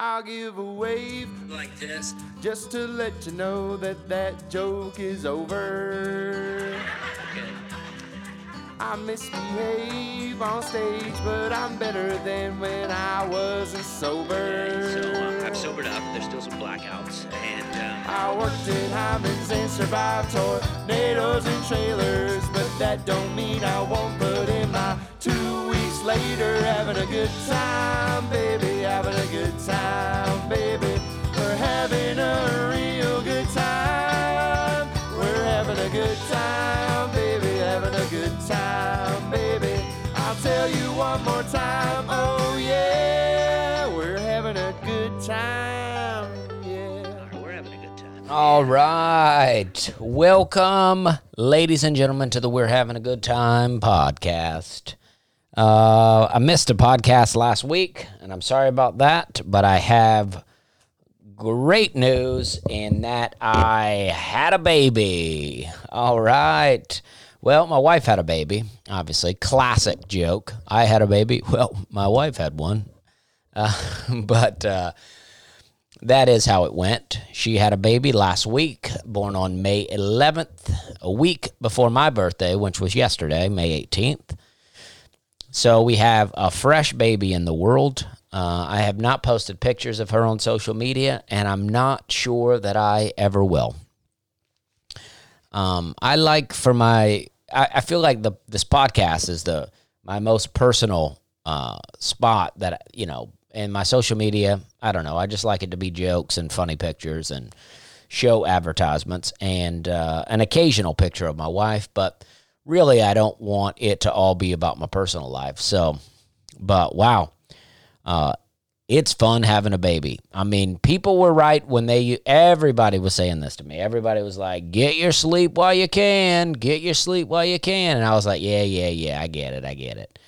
I'll give a wave like this. just to let you know that that joke is over. Okay. I misbehave on stage, but I'm better than when I wasn't sober. So uh, I've sobered up. But there's still some blackouts, and um, I worked in Hyman's and survived tornadoes and trailers, but that don't mean I won't put in my two weeks later having a good time, baby, having a good time, baby. We're having a real good time. We're having a good time, baby, having a good time, baby. I'll tell you one more time, oh yeah, we're having a good time, yeah. we're having a good time. All right. Welcome, ladies and gentlemen, to the We're Having a Good Time podcast. Uh, I missed a podcast last week, and I'm sorry about that, but I have great news in that I had a baby. All right. Well, my wife had a baby, obviously. Classic joke. I had a baby. Well, my wife had one. Uh, but uh, that is how it went. She had a baby last week, born on May 11th, a week before my birthday, which was yesterday, May 18th. So we have a fresh baby in the world. Uh, I have not posted pictures of her on social media, and I'm not sure that I ever will. Um, I like for my, I, I feel like the this podcast is the my most personal uh, spot that you know in my social media. I don't know. I just like it to be jokes and funny pictures and show advertisements and uh, an occasional picture of my wife, but really I don't want it to all be about my personal life. So, but wow, uh, it's fun having a baby. I mean, people were right when they everybody was saying this to me. Everybody was like, "Get your sleep while you can. Get your sleep while you can." And I was like, "Yeah, yeah, yeah. I get it. I get it."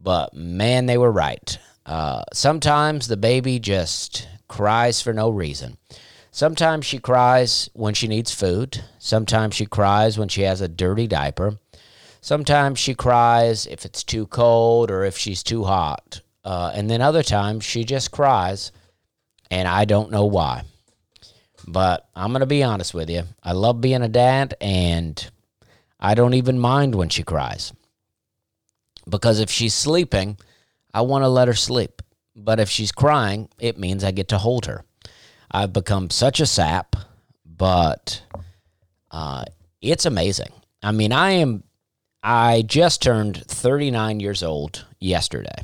But man, they were right. Uh, sometimes the baby just cries for no reason. Sometimes she cries when she needs food. Sometimes she cries when she has a dirty diaper. Sometimes she cries if it's too cold or if she's too hot. Uh, and then other times she just cries, and I don't know why. But I'm going to be honest with you. I love being a dad, and I don't even mind when she cries. Because if she's sleeping, I want to let her sleep. But if she's crying, it means I get to hold her. I've become such a sap, but uh, it's amazing. I mean, I am, I just turned 39 years old yesterday.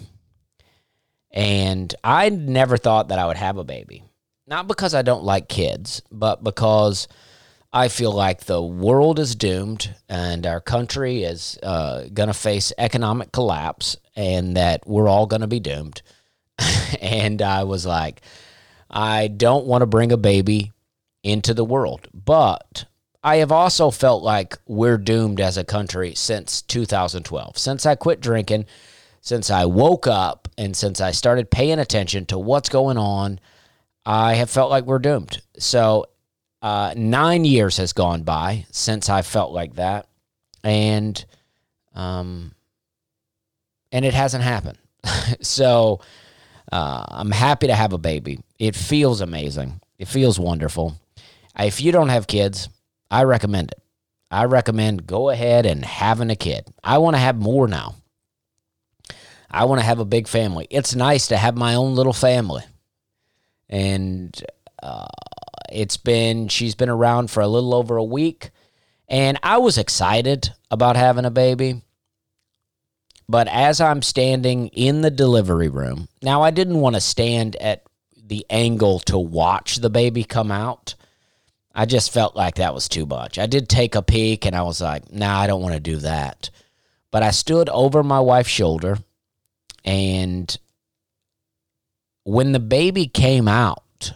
And I never thought that I would have a baby. Not because I don't like kids, but because I feel like the world is doomed and our country is uh, going to face economic collapse and that we're all going to be doomed. and I was like, I don't want to bring a baby into the world. But I have also felt like we're doomed as a country since 2012. Since I quit drinking, since I woke up, and since I started paying attention to what's going on, I have felt like we're doomed. So, uh, nine years has gone by since I felt like that, and um, and it hasn't happened. so, uh, I'm happy to have a baby. It feels amazing. It feels wonderful. If you don't have kids, I recommend it. I recommend go ahead and having a kid. I want to have more now. I want to have a big family. It's nice to have my own little family. And uh, it's been, she's been around for a little over a week. And I was excited about having a baby. But as I'm standing in the delivery room, now I didn't want to stand at the angle to watch the baby come out. I just felt like that was too much. I did take a peek and I was like, nah, I don't want to do that. But I stood over my wife's shoulder and when the baby came out,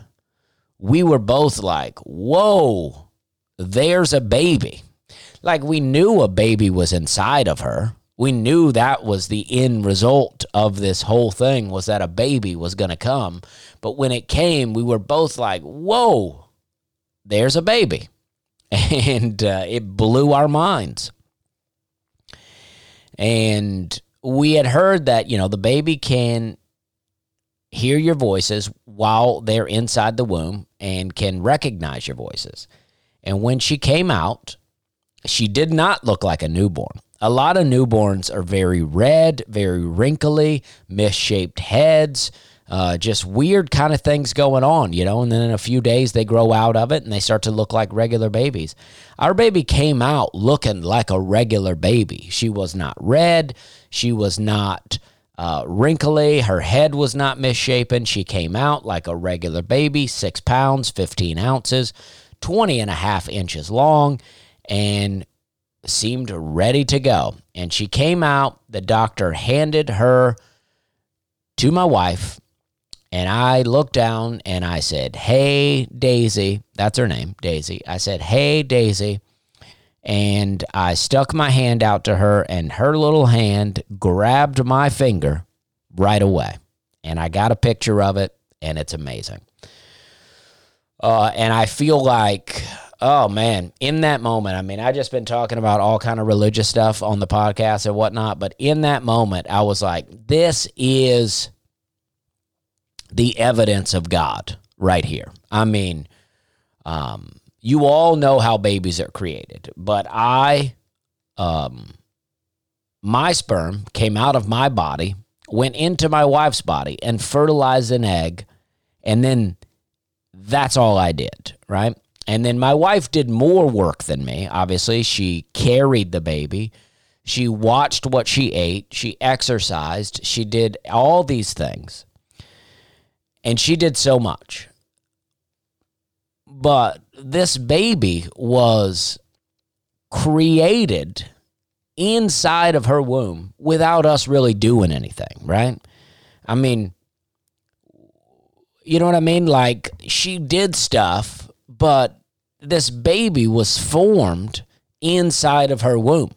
we were both like, whoa, there's a baby. Like we knew a baby was inside of her. We knew that was the end result of this whole thing was that a baby was going to come. But when it came, we were both like, whoa, there's a baby. And uh, it blew our minds. And we had heard that, you know, the baby can hear your voices while they're inside the womb and can recognize your voices. And when she came out, she did not look like a newborn. A lot of newborns are very red, very wrinkly, misshaped heads, uh, just weird kind of things going on, you know. And then in a few days, they grow out of it and they start to look like regular babies. Our baby came out looking like a regular baby. She was not red. She was not uh, wrinkly. Her head was not misshapen. She came out like a regular baby, six pounds, 15 ounces, 20 and a half inches long, and seemed ready to go. And she came out. The doctor handed her to my wife and I looked down and I said, Hey, Daisy. That's her name, Daisy. I said, Hey, Daisy. And I stuck my hand out to her, and her little hand grabbed my finger right away. And I got a picture of it, and it's amazing. Uh, and I feel like, oh man, in that moment, I mean, I just been talking about all kind of religious stuff on the podcast and whatnot, but in that moment, I was like, this is the evidence of God right here. I mean, um, you all know how babies are created, but I, um, my sperm came out of my body, went into my wife's body, and fertilized an egg, and then that's all I did, right? And then my wife did more work than me. Obviously, she carried the baby. She watched what she ate. She exercised. She did all these things. And she did so much. But this baby was created inside of her womb without us really doing anything, right? I mean, you know what I mean? Like she did stuff, but this baby was formed inside of her womb.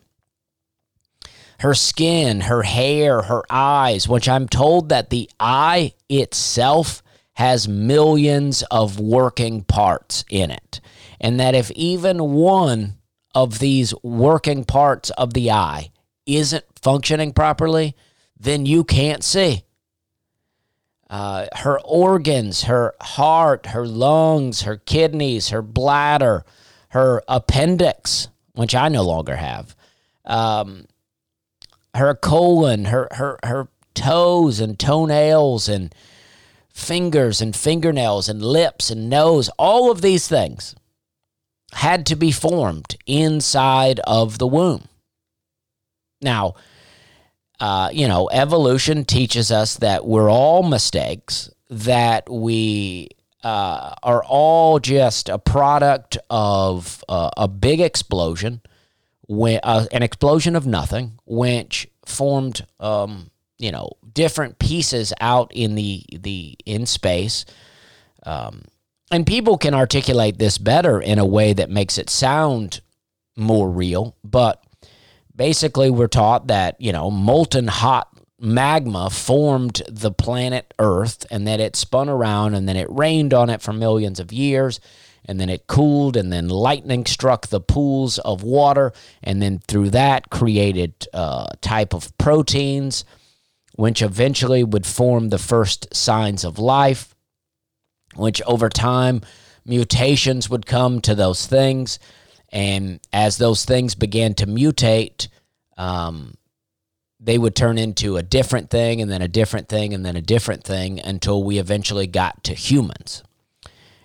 Her skin, her hair, her eyes, which I'm told that the eye itself has millions of working parts in it. And that if even one of these working parts of the eye isn't functioning properly, then you can't see. Uh, her organs, her heart, her lungs, her kidneys, her bladder, her appendix, which I no longer have, um, her colon, her her her toes and toenails and fingers and fingernails and lips and nose, all of these things had to be formed inside of the womb. Now, uh, you know, evolution teaches us that we're all mistakes, that we uh, are all just a product of uh, a big explosion, when, uh, an explosion of nothing, which formed um, you know different pieces out in the the in space. Um, and people can articulate this better in a way that makes it sound more real but basically we're taught that you know molten hot magma formed the planet earth and that it spun around and then it rained on it for millions of years and then it cooled and then lightning struck the pools of water and then through that created a uh, type of proteins which eventually would form the first signs of life, which over time mutations would come to those things. And as those things began to mutate, um, they would turn into a different thing and then a different thing and then a different thing until we eventually got to humans.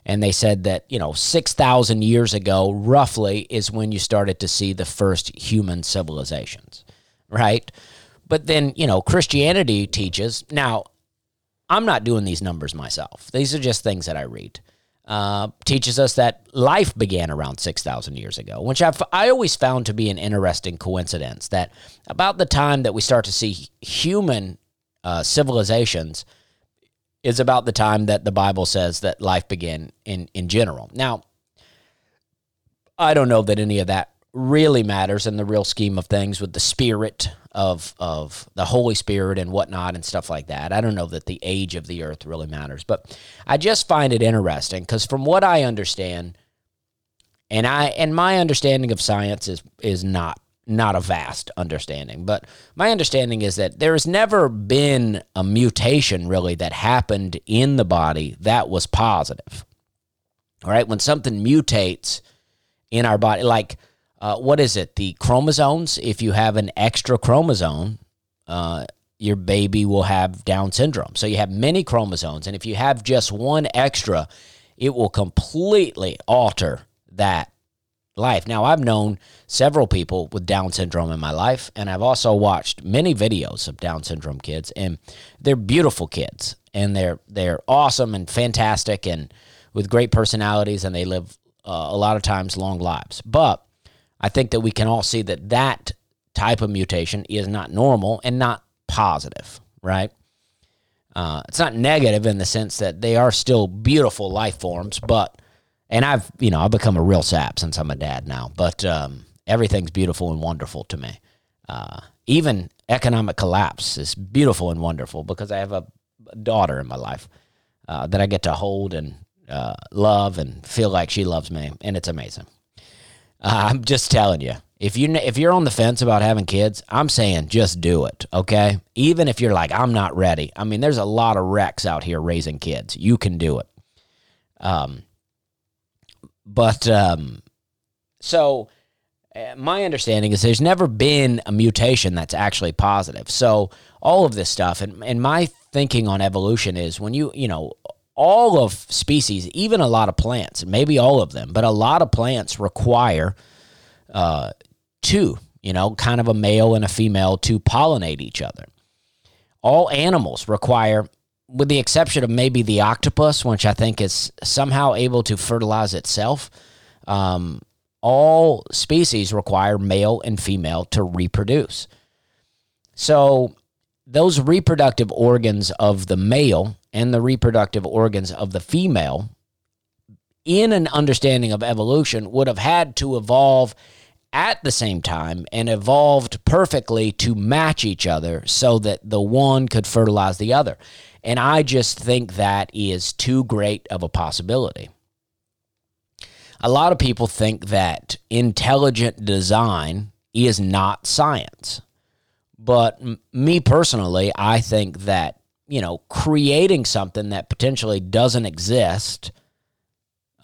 And they said that, you know, 6,000 years ago, roughly, is when you started to see the first human civilizations, right? But then, you know, Christianity teaches. Now, I'm not doing these numbers myself. These are just things that I read. Uh, teaches us that life began around 6,000 years ago, which I've, I always found to be an interesting coincidence. That about the time that we start to see human uh, civilizations is about the time that the Bible says that life began in, in general. Now, I don't know that any of that really matters in the real scheme of things with the spirit of of the Holy Spirit and whatnot and stuff like that. I don't know that the age of the earth really matters, but I just find it interesting because from what I understand, and I and my understanding of science is is not not a vast understanding, but my understanding is that there has never been a mutation really that happened in the body that was positive. All right, when something mutates in our body, like uh, what is it? The chromosomes. If you have an extra chromosome, uh, your baby will have Down syndrome. So you have many chromosomes, and if you have just one extra, it will completely alter that life. Now, I've known several people with Down syndrome in my life, and I've also watched many videos of Down syndrome kids, and they're beautiful kids, and they're they're awesome and fantastic, and with great personalities, and they live uh, a lot of times long lives. But I think that we can all see that that type of mutation is not normal and not positive, right? Uh, it's not negative in the sense that they are still beautiful life forms, but and I've you know I've become a real sap since I'm a dad now, but um, everything's beautiful and wonderful to me. Uh, even economic collapse is beautiful and wonderful because I have a daughter in my life uh, that I get to hold and uh, love and feel like she loves me, and it's amazing. Uh, I'm just telling you, if you if you're on the fence about having kids, I'm saying just do it, okay? Even if you're like I'm not ready. I mean, there's a lot of wrecks out here raising kids. You can do it. Um, but um, so uh, my understanding is there's never been a mutation that's actually positive. So all of this stuff and, and my thinking on evolution is when you, you know, all of species, even a lot of plants, maybe all of them, but a lot of plants require uh, two, you know, kind of a male and a female to pollinate each other. All animals require with the exception of maybe the octopus, which I think is somehow able to fertilize itself, um, all species require male and female to reproduce. So, those reproductive organs of the male and the reproductive organs of the female, in an understanding of evolution, would have had to evolve at the same time and evolved perfectly to match each other so that the one could fertilize the other. And I just think that is too great of a possibility. A lot of people think that intelligent design is not science. But m- me personally, I think that, you know, creating something that potentially doesn't exist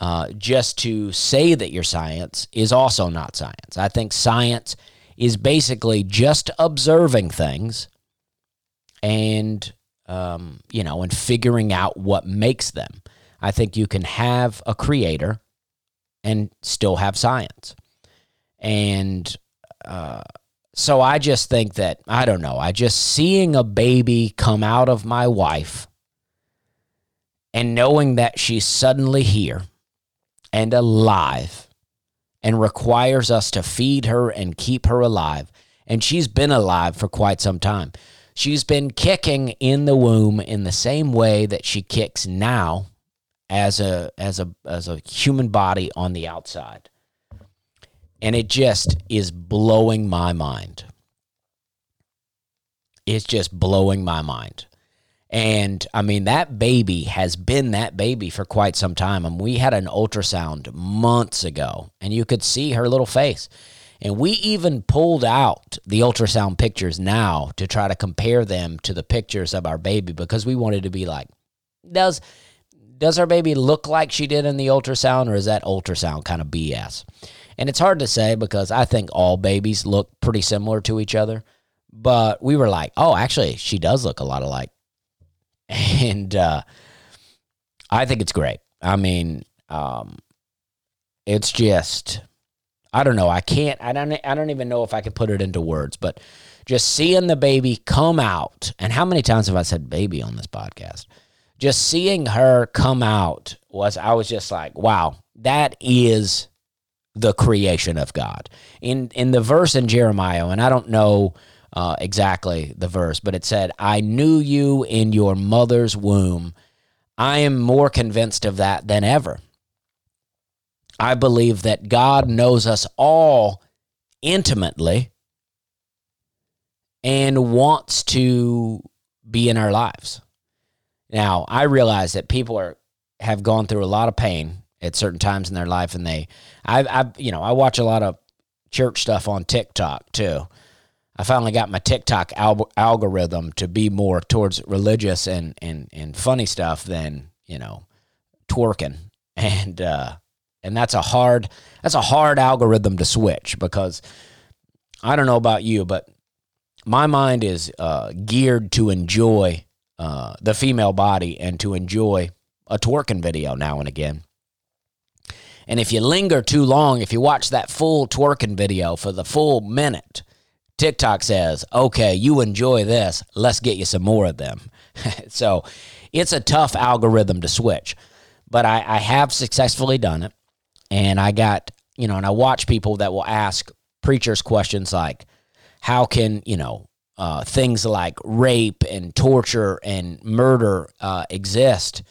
uh, just to say that you're science is also not science. I think science is basically just observing things and um, you know, and figuring out what makes them. I think you can have a creator and still have science. And uh, so I just think that, I don't know, I just seeing a baby come out of my wife and knowing that she's suddenly here and alive and requires us to feed her and keep her alive. And she's been alive for quite some time. She's been kicking in the womb in the same way that she kicks now as a as a as a human body on the outside. And it just is blowing my mind. It's just blowing my mind. And I mean, that baby has been that baby for quite some time. And we had an ultrasound months ago, and you could see her little face. And we even pulled out the ultrasound pictures now to try to compare them to the pictures of our baby because we wanted to be like, does does our baby look like she did in the ultrasound or is that ultrasound kind of BS? And it's hard to say because I think all babies look pretty similar to each other. But we were like, oh, actually, she does look a lot alike. And uh, I think it's great. I mean, um, it's just I don't know. I can't. I don't. I don't even know if I can put it into words. But just seeing the baby come out, and how many times have I said baby on this podcast? Just seeing her come out was. I was just like, wow, that is the creation of God. In in the verse in Jeremiah, and I don't know uh, exactly the verse, but it said, "I knew you in your mother's womb." I am more convinced of that than ever. I believe that God knows us all intimately and wants to be in our lives. Now, I realize that people are have gone through a lot of pain at certain times in their life and they I I you know, I watch a lot of church stuff on TikTok too. I finally got my TikTok al- algorithm to be more towards religious and, and, and funny stuff than, you know, twerking. And, uh, and that's a hard, that's a hard algorithm to switch because I don't know about you, but my mind is uh, geared to enjoy uh, the female body and to enjoy a twerking video now and again. And if you linger too long, if you watch that full twerking video for the full minute, TikTok says, okay, you enjoy this. Let's get you some more of them. so it's a tough algorithm to switch, but I, I have successfully done it. And I got, you know, and I watch people that will ask preachers questions like, how can, you know, uh, things like rape and torture and murder uh, exist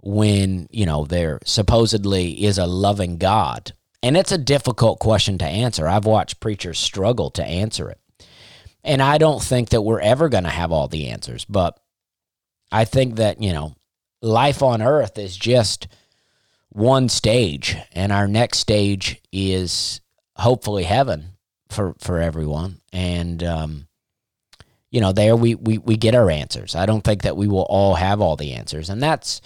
when, you know, there supposedly is a loving God? And it's a difficult question to answer. I've watched preachers struggle to answer it. And I don't think that we're ever going to have all the answers, but I think that, you know, life on earth is just one stage, and our next stage is hopefully heaven for, for everyone. And, um, you know, there we, we, we get our answers. I don't think that we will all have all the answers. And that's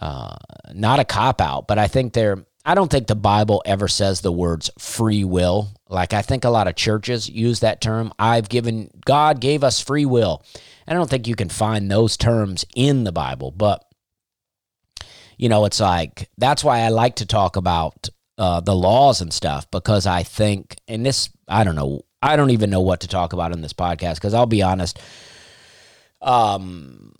uh, not a cop out, but I think there, I don't think the Bible ever says the words free will. Like I think a lot of churches use that term. I've given, God gave us free will. I don't think you can find those terms in the Bible, but you know, it's like that's why I like to talk about uh, the laws and stuff because I think, and this, I don't know, I don't even know what to talk about in this podcast because I'll be honest. Um,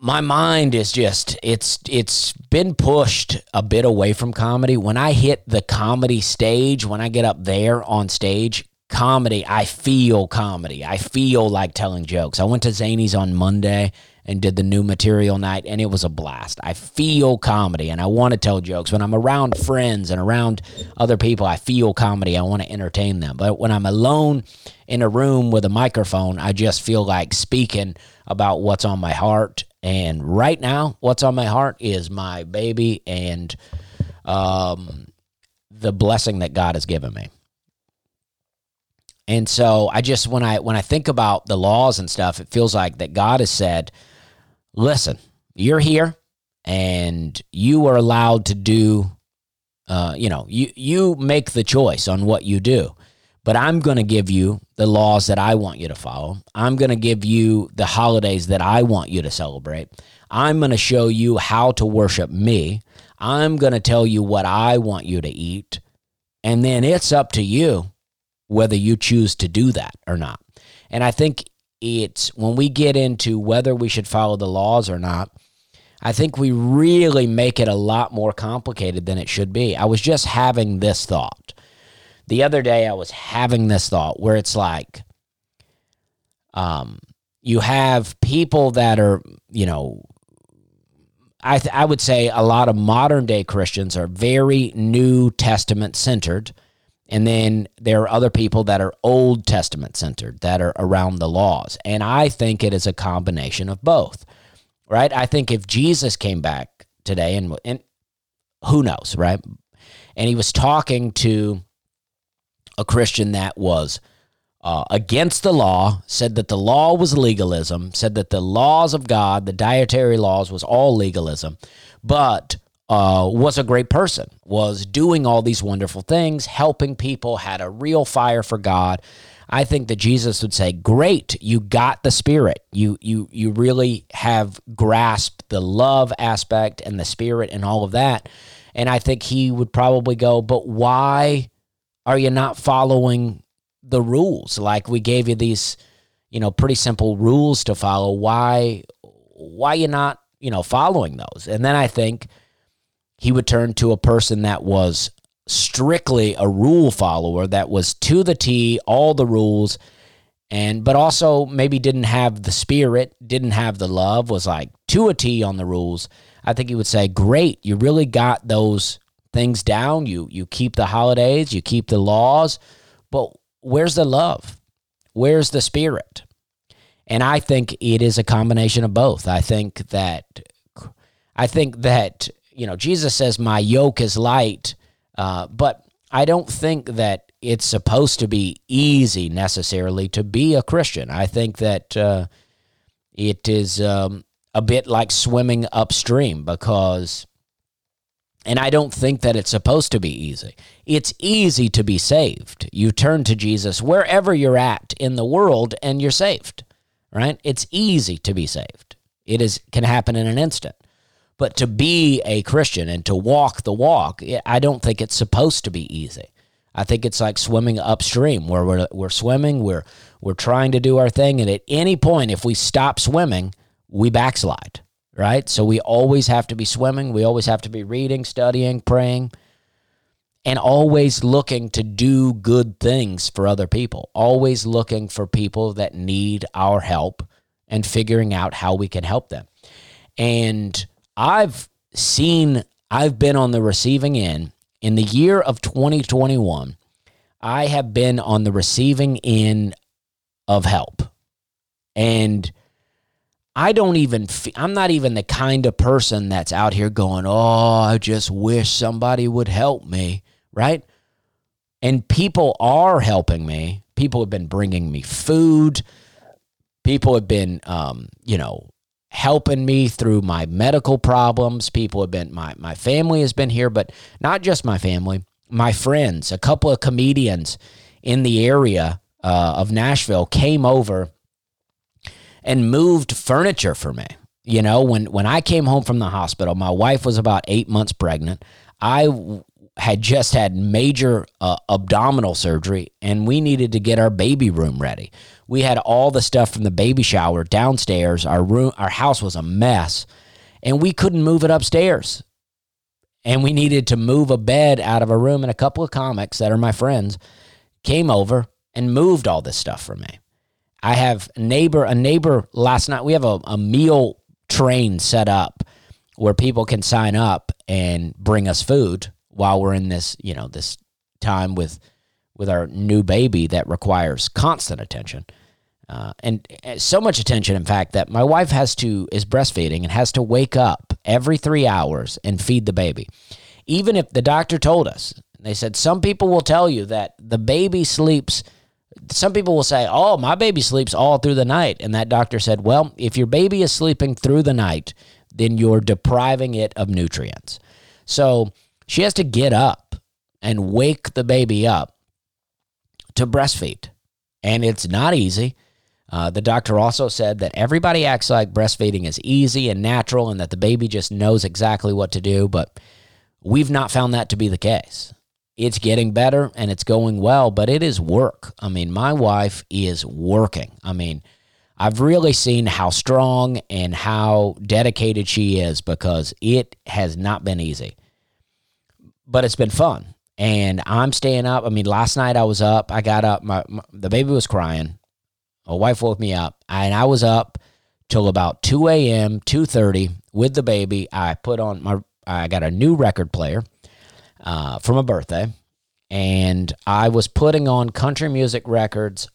my mind is just it's it's been pushed a bit away from comedy. When I hit the comedy stage, when I get up there on stage, comedy, I feel comedy. I feel like telling jokes. I went to Zanies on Monday and did the new material night and it was a blast. I feel comedy and I want to tell jokes. When I'm around friends and around other people, I feel comedy. I want to entertain them. But when I'm alone in a room with a microphone, I just feel like speaking about what's on my heart and right now, what's on my heart is my baby and um, the blessing that God has given me. And so I just when I when I think about the laws and stuff, it feels like that God has said, "Listen, you're here, and you are allowed to do. Uh, you know, you you make the choice on what you do." but I'm going to give you the laws that I want you to follow. I'm going to give you the holidays that I want you to celebrate. I'm going to show you how to worship me. I'm going to tell you what I want you to eat. And then it's up to you whether you choose to do that or not. And I think it's when we get into whether we should follow the laws or not, I think we really make it a lot more complicated than it should be. I was just having this thought the other day I was having this thought where it's like, um, you have people that are, you know, I, th- I would say a lot of modern day Christians are very New Testament centered. And then there are other people that are Old Testament centered that are around the laws. And I think it is a combination of both, right? I think if Jesus came back today, and, and who knows, right? And he was talking to a Christian that was uh, against the law, said that the law was legalism, said that the laws of God, the dietary laws, was all legalism, but uh, was a great person, was doing all these wonderful things, helping people, had a real fire for God. I think that Jesus would say, "Great, you got the spirit. You you you really have grasped the love aspect and the spirit and all of that." And I think he would probably go, "But why are you not following the rules? Like we gave you these, you know, pretty simple rules to follow. Why why you not, you know, following those? And then I think he would turn to a person that was strictly a rule follower that was to the T, all the rules and but also maybe didn't have the spirit, didn't have the love, was like to a T on the rules. I think he would say, "Great, you really got those things down. You you keep the holidays, you keep the laws, but where's the love? Where's the spirit? And I think it is a combination of both. I think that I think that you know Jesus says my yoke is light, uh, but I don't think that it's supposed to be easy necessarily to be a Christian. I think that uh, it is um, a bit like swimming upstream because, and I don't think that it's supposed to be easy. It's easy to be saved. You turn to Jesus wherever you're at in the world and you're saved, right? It's easy to be saved. It is can happen in an instant. But to be a Christian and to walk the walk, I don't think it's supposed to be easy. I think it's like swimming upstream where we're, we're swimming, we're, we're trying to do our thing. And at any point, if we stop swimming, we backslide, right? So we always have to be swimming. We always have to be reading, studying, praying, and always looking to do good things for other people. Always looking for people that need our help and figuring out how we can help them. And I've seen, I've been on the receiving end in the year of 2021. I have been on the receiving end of help. And I don't even, I'm not even the kind of person that's out here going, oh, I just wish somebody would help me, right? And people are helping me. People have been bringing me food. People have been, um, you know, helping me through my medical problems. People have been my my family has been here, but not just my family, my friends, a couple of comedians in the area uh, of Nashville came over and moved furniture for me. You know, when when I came home from the hospital, my wife was about eight months pregnant. I had just had major uh, abdominal surgery, and we needed to get our baby room ready we had all the stuff from the baby shower downstairs. Our room, our house was a mess, and we couldn't move it upstairs. And we needed to move a bed out of a room, and a couple of comics that are my friends came over and moved all this stuff for me. I have a neighbor, a neighbor last night. We have a, a meal train set up where people can sign up and bring us food while we're in this, you know, this time with with our new baby that requires constant attention. Uh, and uh, so much attention, in fact, that my wife has to is breastfeeding and has to wake up every three hours and feed the baby. Even if the doctor told us, they said some people will tell you that the baby sleeps. Some people will say, "Oh, my baby sleeps all through the night," and that doctor said, "Well, if your baby is sleeping through the night, then you're depriving it of nutrients." So she has to get up and wake the baby up to breastfeed, and it's not easy. Uh, the doctor also said that everybody acts like breastfeeding is easy and natural and that the baby just knows exactly what to do, but we've not found that to be the case. It's getting better and it's going well, but it is work. I mean, my wife is working. I mean, I've really seen how strong and how dedicated she is because it has not been easy. But it's been fun. And I'm staying up. I mean, last night I was up. I got up. My, my the baby was crying. My wife woke me up, and I was up till about 2 a.m., 2.30 with the baby. I put on my, I got a new record player uh, for my birthday, and I was putting on country music records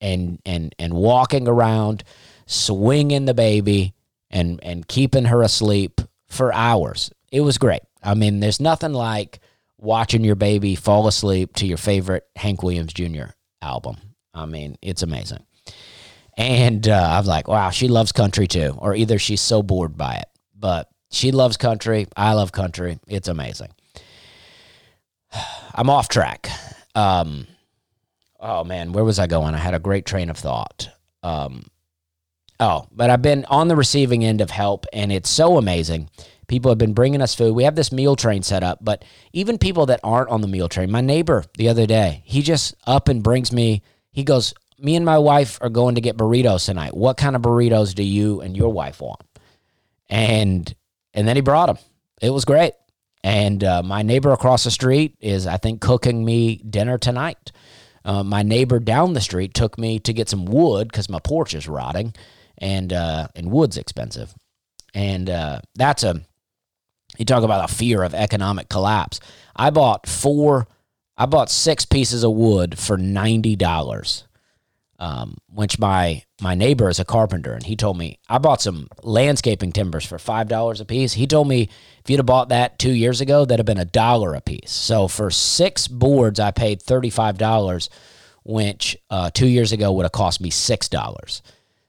and, and, and walking around, swinging the baby and, and keeping her asleep for hours. It was great. I mean, there's nothing like watching your baby fall asleep to your favorite Hank Williams Jr. album. I mean, it's amazing. And uh, I was like, wow, she loves country too. Or either she's so bored by it. But she loves country. I love country. It's amazing. I'm off track. Um, oh, man, where was I going? I had a great train of thought. Um, oh, but I've been on the receiving end of help, and it's so amazing. People have been bringing us food. We have this meal train set up, but even people that aren't on the meal train, my neighbor the other day, he just up and brings me he goes, Me and my wife are going to get burritos tonight. What kind of burritos do you and your wife want? And and then he brought them. It was great. And uh, my neighbor across the street is, I think, cooking me dinner tonight. Uh, my neighbor down the street took me to get some wood because my porch is rotting, and uh, and wood's expensive. And uh, that's a you talk about a fear of economic collapse. I bought four I bought six pieces of wood for ninety dollars. um, which my my neighbor is a carpenter, and he told me I bought some landscaping timbers for five dollars a piece. He told me if you'd have bought that two years ago, that'd have been a dollar a piece. So for six boards, I paid thirty five dollars, which uh, two years ago would have cost me six dollars.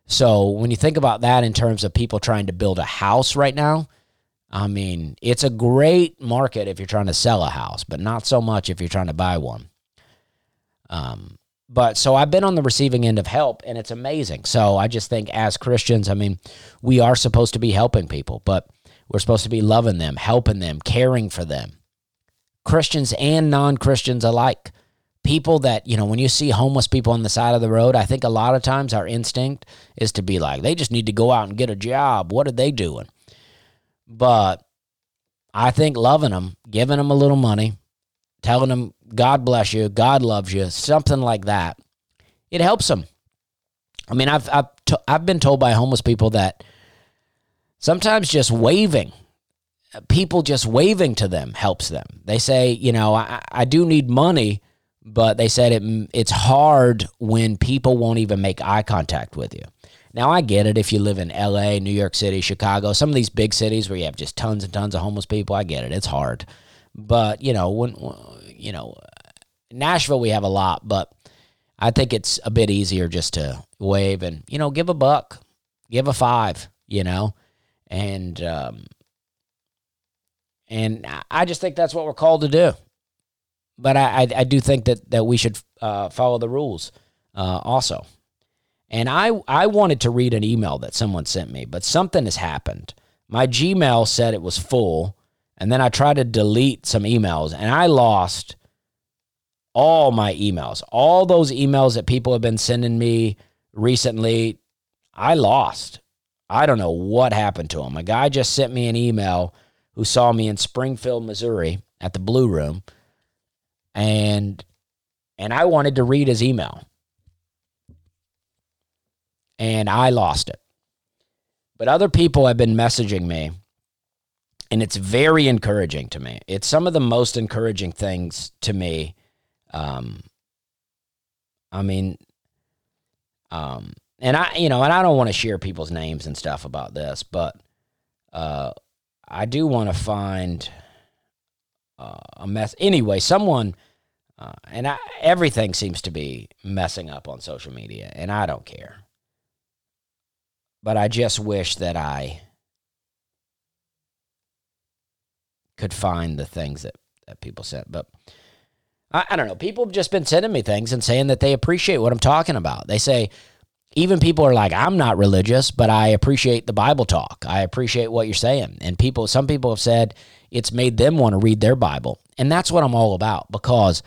So when you think about that in terms of people trying to build a house right now, I mean it's a great market if you're trying to sell a house, but not so much if you're trying to buy one. Um, but so I've been on the receiving end of help and it's amazing. So I just think as Christians, I mean, we are supposed to be helping people, but we're supposed to be loving them, helping them, caring for them. Christians and non Christians alike. People that, you know, when you see homeless people on the side of the road, I think a lot of times our instinct is to be like, they just need to go out and get a job. What are they doing? But I think loving them, giving them a little money, telling them God bless you, God loves you, something like that. It helps them. I mean, I've I've, t- I've been told by homeless people that sometimes just waving, people just waving to them helps them. They say, you know, I, I do need money, but they said it it's hard when people won't even make eye contact with you. Now I get it if you live in LA, New York City, Chicago, some of these big cities where you have just tons and tons of homeless people. I get it. It's hard. But, you know, when you know, Nashville we have a lot, but I think it's a bit easier just to wave and you know give a buck, give a five, you know, and um, and I just think that's what we're called to do. But I I, I do think that that we should uh, follow the rules uh, also. And I I wanted to read an email that someone sent me, but something has happened. My Gmail said it was full, and then I tried to delete some emails, and I lost all my emails, all those emails that people have been sending me recently. I lost. I don't know what happened to them. A guy just sent me an email who saw me in Springfield, Missouri at the Blue Room, and and I wanted to read his email. And I lost it. But other people have been messaging me and it's very encouraging to me. It's some of the most encouraging things to me um, I mean, um, and I, you know, and I don't want to share people's names and stuff about this, but uh, I do want to find uh, a mess. Anyway, someone, uh, and I, everything seems to be messing up on social media, and I don't care. But I just wish that I could find the things that, that people said. But I, I don't know. People have just been sending me things and saying that they appreciate what I'm talking about. They say, even people are like, I'm not religious, but I appreciate the Bible talk. I appreciate what you're saying. And people, some people have said it's made them want to read their Bible. And that's what I'm all about because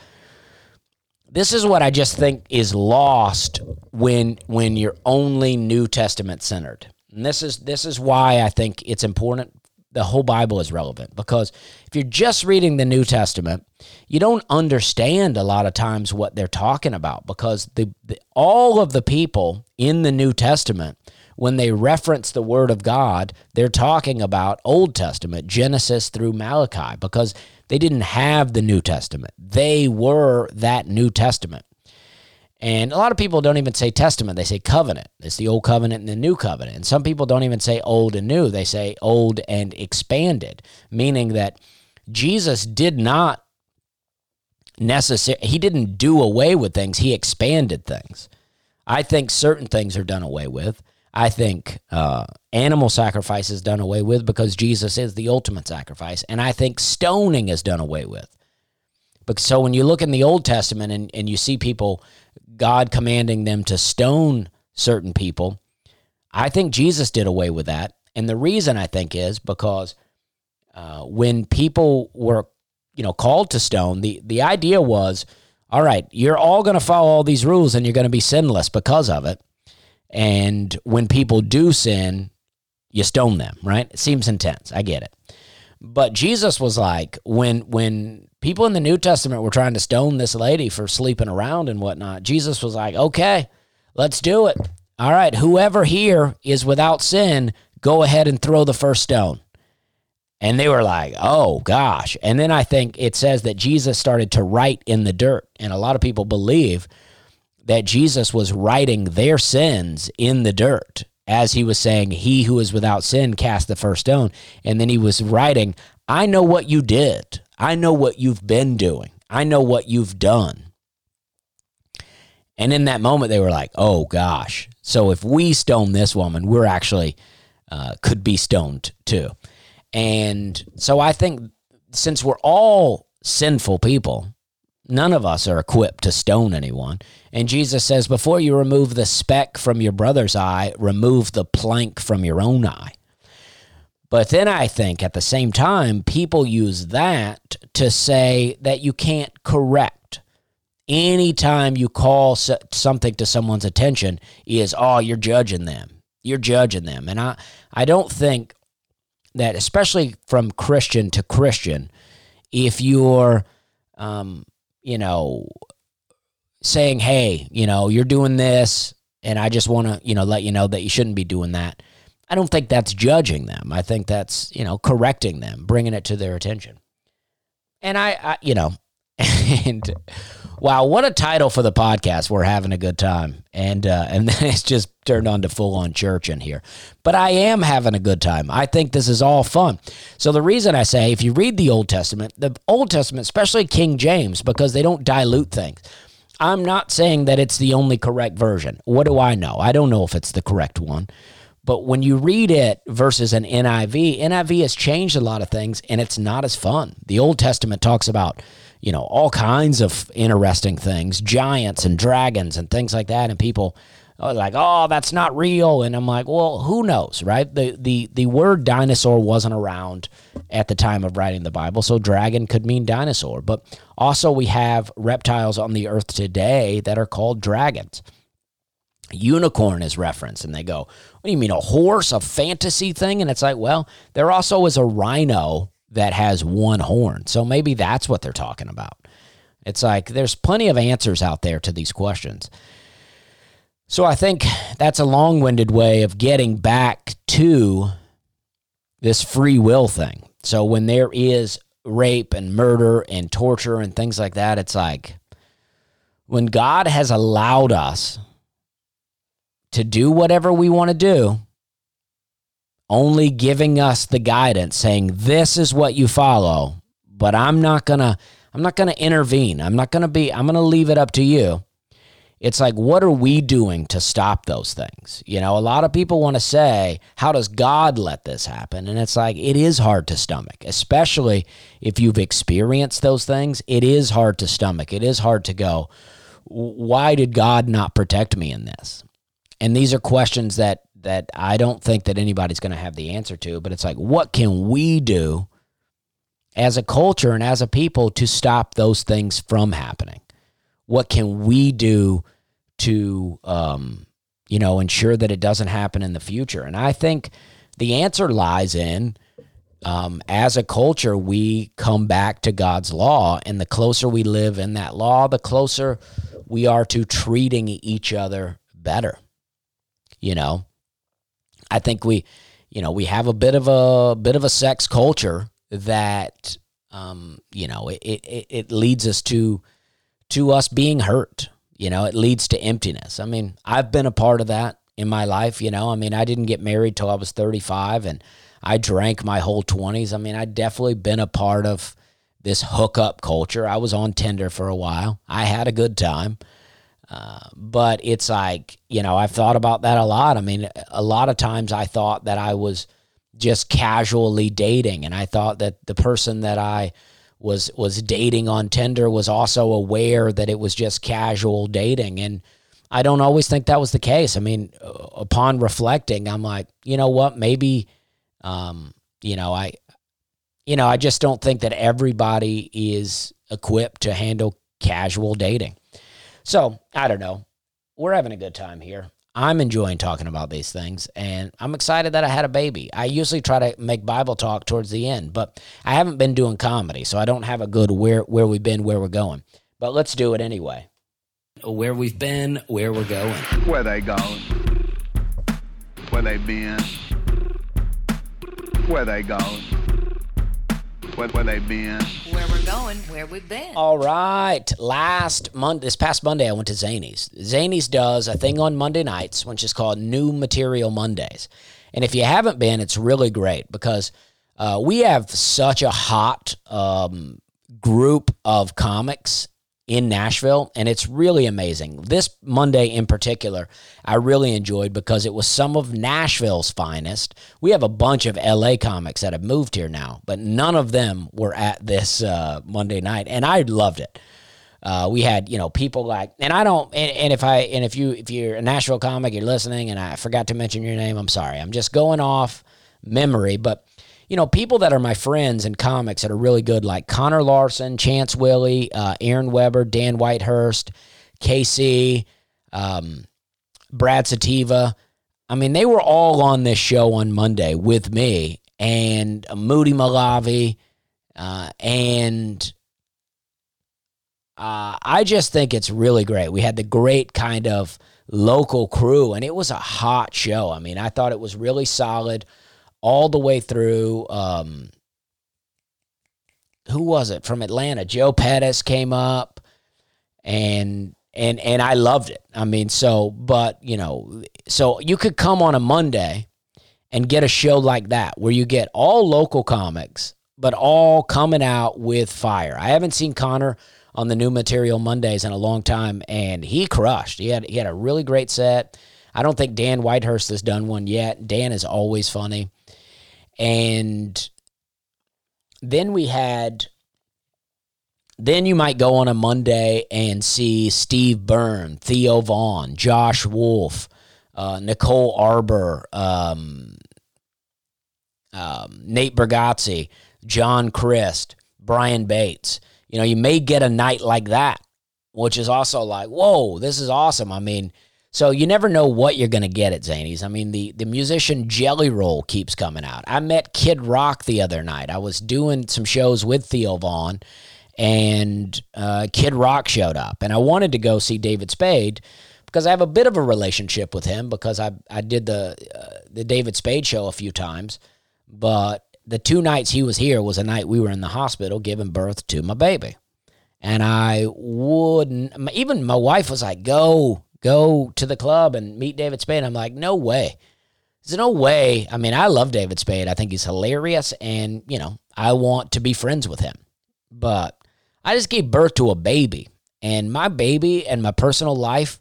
this is what I just think is lost when when you're only New Testament centered. And this is this is why I think it's important the whole Bible is relevant because if you're just reading the New Testament, you don't understand a lot of times what they're talking about because the, the, all of the people in the New Testament when they reference the word of God, they're talking about Old Testament, Genesis through Malachi because they didn't have the New Testament. They were that New Testament. And a lot of people don't even say testament, they say covenant. It's the old covenant and the new covenant. And some people don't even say old and new, they say old and expanded, meaning that Jesus did not necessarily, he didn't do away with things, he expanded things. I think certain things are done away with. I think uh, animal sacrifice is done away with because Jesus is the ultimate sacrifice. And I think stoning is done away with. But so when you look in the Old Testament and, and you see people God commanding them to stone certain people. I think Jesus did away with that. And the reason I think is because uh, when people were, you know, called to stone, the, the idea was, all right, you're all going to follow all these rules and you're going to be sinless because of it. And when people do sin, you stone them, right? It seems intense. I get it. But Jesus was like, when when people in the New Testament were trying to stone this lady for sleeping around and whatnot. Jesus was like, okay, let's do it. All right, whoever here is without sin, go ahead and throw the first stone. And they were like, oh gosh. And then I think it says that Jesus started to write in the dirt. And a lot of people believe that Jesus was writing their sins in the dirt as he was saying, He who is without sin cast the first stone. And then he was writing, I know what you did. I know what you've been doing. I know what you've done. And in that moment, they were like, oh gosh. So if we stone this woman, we're actually uh, could be stoned too. And so I think since we're all sinful people, none of us are equipped to stone anyone. And Jesus says, before you remove the speck from your brother's eye, remove the plank from your own eye. But then I think at the same time, people use that to say that you can't correct. Anytime you call something to someone's attention is oh you're judging them. You're judging them. And i i don't think that especially from christian to christian if you're um you know saying hey you know you're doing this and i just want to you know let you know that you shouldn't be doing that i don't think that's judging them i think that's you know correcting them bringing it to their attention and i, I you know and Wow, what a title for the podcast. We're having a good time. And uh, and then it's just turned on to full on church in here. But I am having a good time. I think this is all fun. So the reason I say if you read the Old Testament, the Old Testament, especially King James, because they don't dilute things. I'm not saying that it's the only correct version. What do I know? I don't know if it's the correct one. But when you read it versus an NIV, NIV has changed a lot of things and it's not as fun. The Old Testament talks about you know, all kinds of interesting things, giants and dragons and things like that. And people Oh, like, oh, that's not real. And I'm like, well, who knows, right? The, the, the word dinosaur wasn't around at the time of writing the Bible. So dragon could mean dinosaur. But also, we have reptiles on the earth today that are called dragons. Unicorn is referenced, and they go, What do you mean, a horse, a fantasy thing? And it's like, Well, there also is a rhino that has one horn. So maybe that's what they're talking about. It's like there's plenty of answers out there to these questions. So I think that's a long winded way of getting back to this free will thing. So when there is rape and murder and torture and things like that, it's like when God has allowed us to do whatever we want to do, only giving us the guidance saying this is what you follow but i'm not gonna i'm not gonna intervene i'm not gonna be i'm gonna leave it up to you it's like what are we doing to stop those things? You know a lot of people want to say how does god let this happen? And it's like it is hard to stomach especially if you've experienced those things. It is hard to stomach. It is hard to go why did god not protect me in this? And these are questions that that I don't think that anybody's going to have the answer to, but it's like, what can we do as a culture and as a people to stop those things from happening? What can we do to, um, you know, ensure that it doesn't happen in the future? And I think the answer lies in, um, as a culture, we come back to God's law, and the closer we live in that law, the closer we are to treating each other better. You know, I think we, you know, we have a bit of a bit of a sex culture that, um, you know, it, it, it leads us to to us being hurt. You know, it leads to emptiness. I mean, I've been a part of that in my life. You know, I mean, I didn't get married till I was 35 and I drank my whole 20s. I mean, I definitely been a part of this hookup culture. I was on Tinder for a while. I had a good time. Uh, but it's like, you know, I've thought about that a lot. I mean, a lot of times I thought that I was just casually dating and I thought that the person that I was was dating on Tinder was also aware that it was just casual dating and I don't always think that was the case. I mean, uh, upon reflecting, I'm like, you know what? Maybe um, you know, I you know, I just don't think that everybody is equipped to handle casual dating. So I don't know. We're having a good time here. I'm enjoying talking about these things, and I'm excited that I had a baby. I usually try to make Bible talk towards the end, but I haven't been doing comedy, so I don't have a good where where we've been, where we're going. But let's do it anyway. Where we've been, where we're going. Where they going? Where they been? Where they going? Where, where they been. Where we're going, where we've been. All right. Last month, this past Monday, I went to Zanies. Zanies does a thing on Monday nights, which is called New Material Mondays. And if you haven't been, it's really great because uh, we have such a hot um, group of comics in Nashville, and it's really amazing. This Monday in particular, I really enjoyed because it was some of Nashville's finest. We have a bunch of LA comics that have moved here now, but none of them were at this uh, Monday night, and I loved it. Uh, we had you know people like, and I don't, and, and if I and if you if you're a Nashville comic, you're listening, and I forgot to mention your name, I'm sorry. I'm just going off memory, but you know, people that are my friends in comics that are really good, like Connor Larson, Chance Willie, uh, Aaron Weber, Dan Whitehurst, KC, um, Brad Sativa. I mean, they were all on this show on Monday with me and Moody Malavi. Uh, and uh, I just think it's really great. We had the great kind of local crew, and it was a hot show. I mean, I thought it was really solid all the way through. Um, who was it from Atlanta? Joe Pettis came up, and and and I loved it. I mean, so but you know, so you could come on a Monday and get a show like that where you get all local comics, but all coming out with fire. I haven't seen Connor on the new material Mondays in a long time, and he crushed. He had he had a really great set. I don't think Dan Whitehurst has done one yet. Dan is always funny. And then we had then you might go on a Monday and see Steve Byrne, Theo Von, Josh Wolf, uh, Nicole Arbour, um, um, Nate Bargatze, John Crist, Brian Bates. You know, you may get a night like that, which is also like, whoa, this is awesome. I mean, so you never know what you're going to get at Zanies. I mean, the the musician Jelly Roll keeps coming out. I met Kid Rock the other night. I was doing some shows with Theo Von, and uh, Kid Rock showed up, and I wanted to go see David Spade because I have a bit of a relationship with him because I I did the uh, the David Spade show a few times, but the two nights he was here was a night we were in the hospital giving birth to my baby. And I wouldn't, even my wife was like, go, go to the club and meet David Spade. I'm like, no way. There's no way. I mean, I love David Spade. I think he's hilarious. And, you know, I want to be friends with him. But I just gave birth to a baby. And my baby and my personal life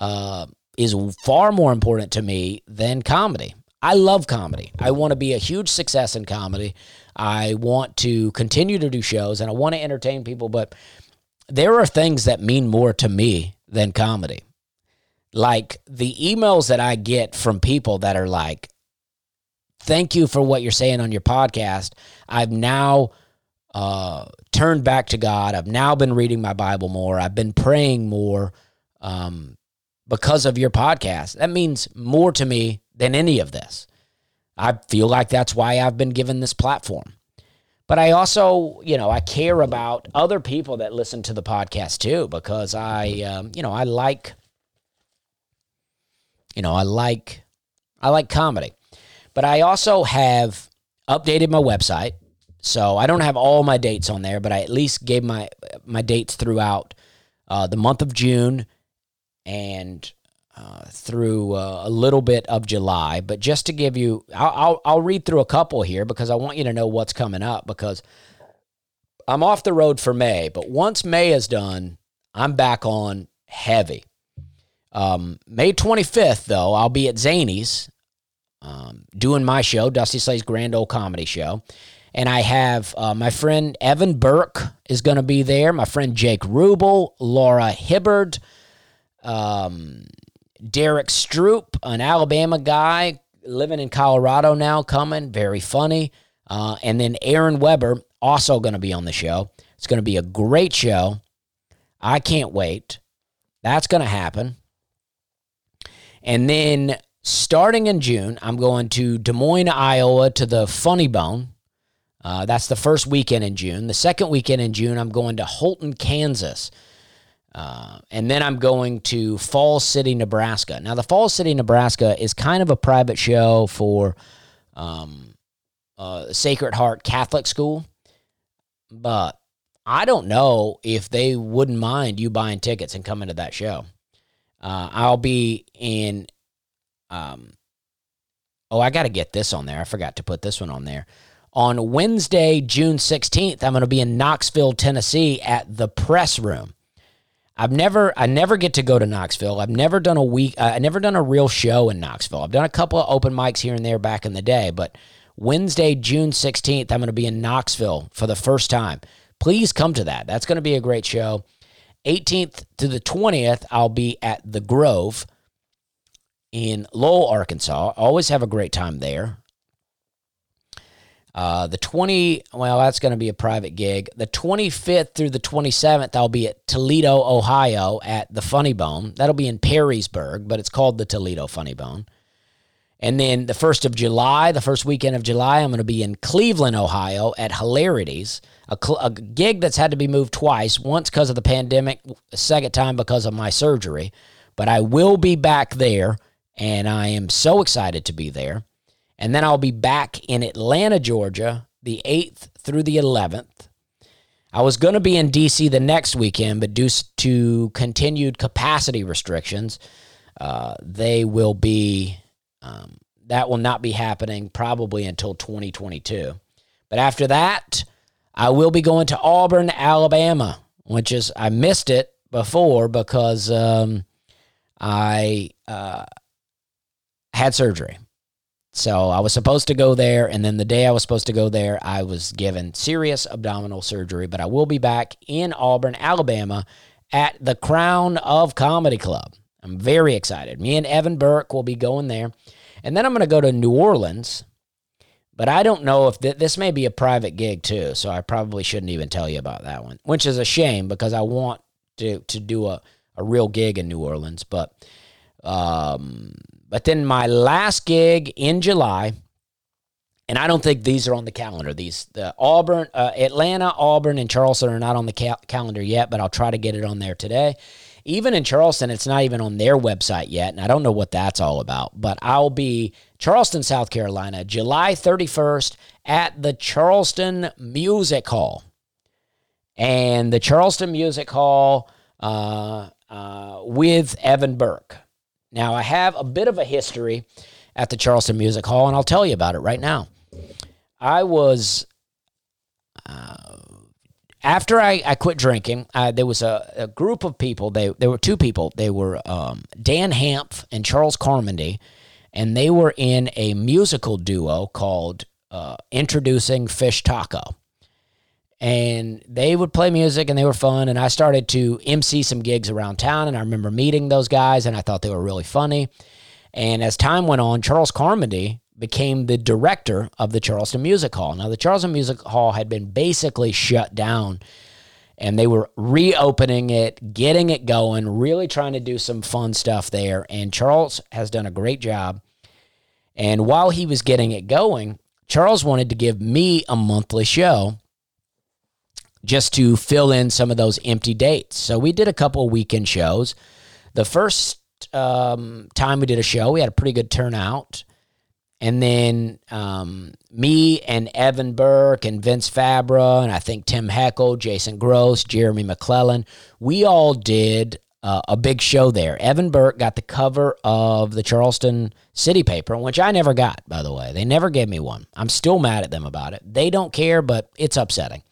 uh, is far more important to me than comedy. I love comedy. I want to be a huge success in comedy. I want to continue to do shows and I want to entertain people. But there are things that mean more to me than comedy like the emails that I get from people that are like, thank you for what you're saying on your podcast. I've now uh, turned back to God. I've now been reading my Bible more. I've been praying more um, because of your podcast. That means more to me than any of this. I feel like that's why I've been given this platform. But I also, you know, I care about other people that listen to the podcast too because I, um, you know, I like you know, I like I like comedy. But I also have updated my website. So I don't have all my dates on there, but I at least gave my my dates throughout uh, the month of June and uh, through uh, a little bit of July. But just to give you, I'll, I'll, I'll read through a couple here because I want you to know what's coming up. Because I'm off the road for May, but once May is done, I'm back on heavy. Um, May 25th, though, I'll be at Zanies um, doing my show, Dusty Slay's Grand Old Comedy Show. And I have uh, my friend Evan Burke is going to be there. My friend Jake Rubel, Laura Hibbard, um, Derek Stroop, an Alabama guy living in Colorado now, coming, very funny. Uh, and then Aaron Weber, also going to be on the show. It's going to be a great show. I can't wait. That's going to happen. And then starting in June, I'm going to Des Moines, Iowa to the Funny Bone. Uh, that's the first weekend in June. The second weekend in June, I'm going to Holton, Kansas. Uh, and then I'm going to Falls City, Nebraska. Now, the Falls City, Nebraska is kind of a private show for um, uh, Sacred Heart Catholic School. but I don't know if they wouldn't mind you buying tickets and coming to that show. Uh, I'll be in. Um, oh, I got to get this on there. I forgot to put this one on there. On Wednesday, June 16th, I'm going to be in Knoxville, Tennessee at the Press Room. I've never, I never get to go to Knoxville. I've never done a week, uh, I never done a real show in Knoxville. I've done a couple of open mics here and there back in the day, but Wednesday, June 16th, I'm going to be in Knoxville for the first time. Please come to that. That's going to be a great show. 18th to the 20th, I'll be at the Grove in Lowell, Arkansas. Always have a great time there. Uh, the 20, well, that's going to be a private gig. The 25th through the 27th, I'll be at Toledo, Ohio at the Funny Bone. That'll be in Perrysburg, but it's called the Toledo Funny Bone. And then the 1st of July, the first weekend of July, I'm going to be in Cleveland, Ohio at Hilarities, a, cl- a gig that's had to be moved twice once because of the pandemic, second time because of my surgery. But I will be back there, and I am so excited to be there. And then I'll be back in Atlanta, Georgia, the 8th through the 11th. I was going to be in DC the next weekend, but due to continued capacity restrictions, uh, they will be um, that will not be happening probably until 2022. But after that, I will be going to Auburn, Alabama, which is, I missed it before because um, I uh, had surgery. So I was supposed to go there, and then the day I was supposed to go there, I was given serious abdominal surgery. But I will be back in Auburn, Alabama at the Crown of Comedy Club. I'm very excited. Me and Evan Burke will be going there. And then I'm going to go to New Orleans. But I don't know if th- this may be a private gig too, so I probably shouldn't even tell you about that one, which is a shame because I want to to do a, a real gig in New Orleans. But um, but then my last gig in July, and I don't think these are on the calendar. These the Auburn, uh, Atlanta, Auburn, and Charleston are not on the cal- calendar yet, but I'll try to get it on there today. Even in Charleston, it's not even on their website yet, and I don't know what that's all about. But I'll be Charleston, South Carolina, July 31st at the Charleston Music Hall. And the Charleston Music Hall uh, uh, with Evan Burke. Now, I have a bit of a history at the Charleston Music Hall, and I'll tell you about it right now. I was uh, after I, I quit drinking, there was a, a, group of people. They there were two people. They were um, Dan Hampf and Charles Carmody, and they were in a musical duo called uh, Introducing Fish Taco. And they would play music and they were fun. And I started to MC some gigs around town. And I remember meeting those guys and I thought they were really funny. And as time went on, Charles Carmody became the director of the Charleston Music Hall. Now, the Charleston Music Hall had been basically shut down and they were reopening it, getting it going, really trying to do some fun stuff there. And Charles has done a great job. And while he was getting it going, Charles wanted to give me a monthly show just to fill in some of those empty dates. So we did a couple weekend shows. The first um, time we did a show, we had a pretty good turnout. And then um, me and Evan Burke and Vince Fabra and I think Tim Heckel, Jason Gross, Jeremy McLellan, we all did uh, a big show there. Evan Burke got the cover of the Charleston City paper, which I never got, by the way. They never gave me one. I'm still mad at them about it. They don't care, but it's upsetting.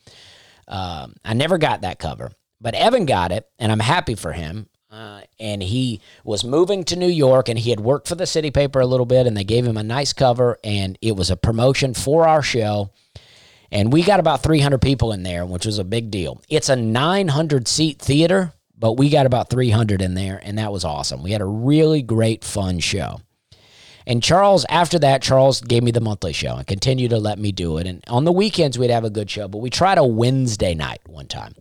Um, I never got that cover, but Evan got it, and I'm happy for him. Uh, and he was moving to New York, and he had worked for the city paper a little bit, and they gave him a nice cover, and it was a promotion for our show. And we got about 300 people in there, which was a big deal. It's a 900 seat theater, but we got about 300 in there, and that was awesome. We had a really great, fun show. And Charles, after that, Charles gave me the monthly show and continued to let me do it. And on the weekends, we'd have a good show, but we tried a Wednesday night one time.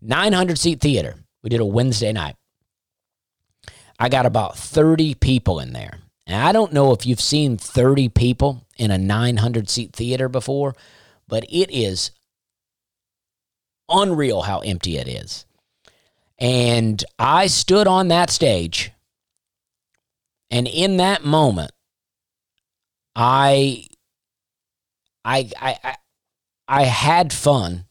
900 seat theater. We did a Wednesday night. I got about 30 people in there. And I don't know if you've seen 30 people in a 900 seat theater before, but it is unreal how empty it is. And I stood on that stage, and in that moment, I, I, I, I, had fun.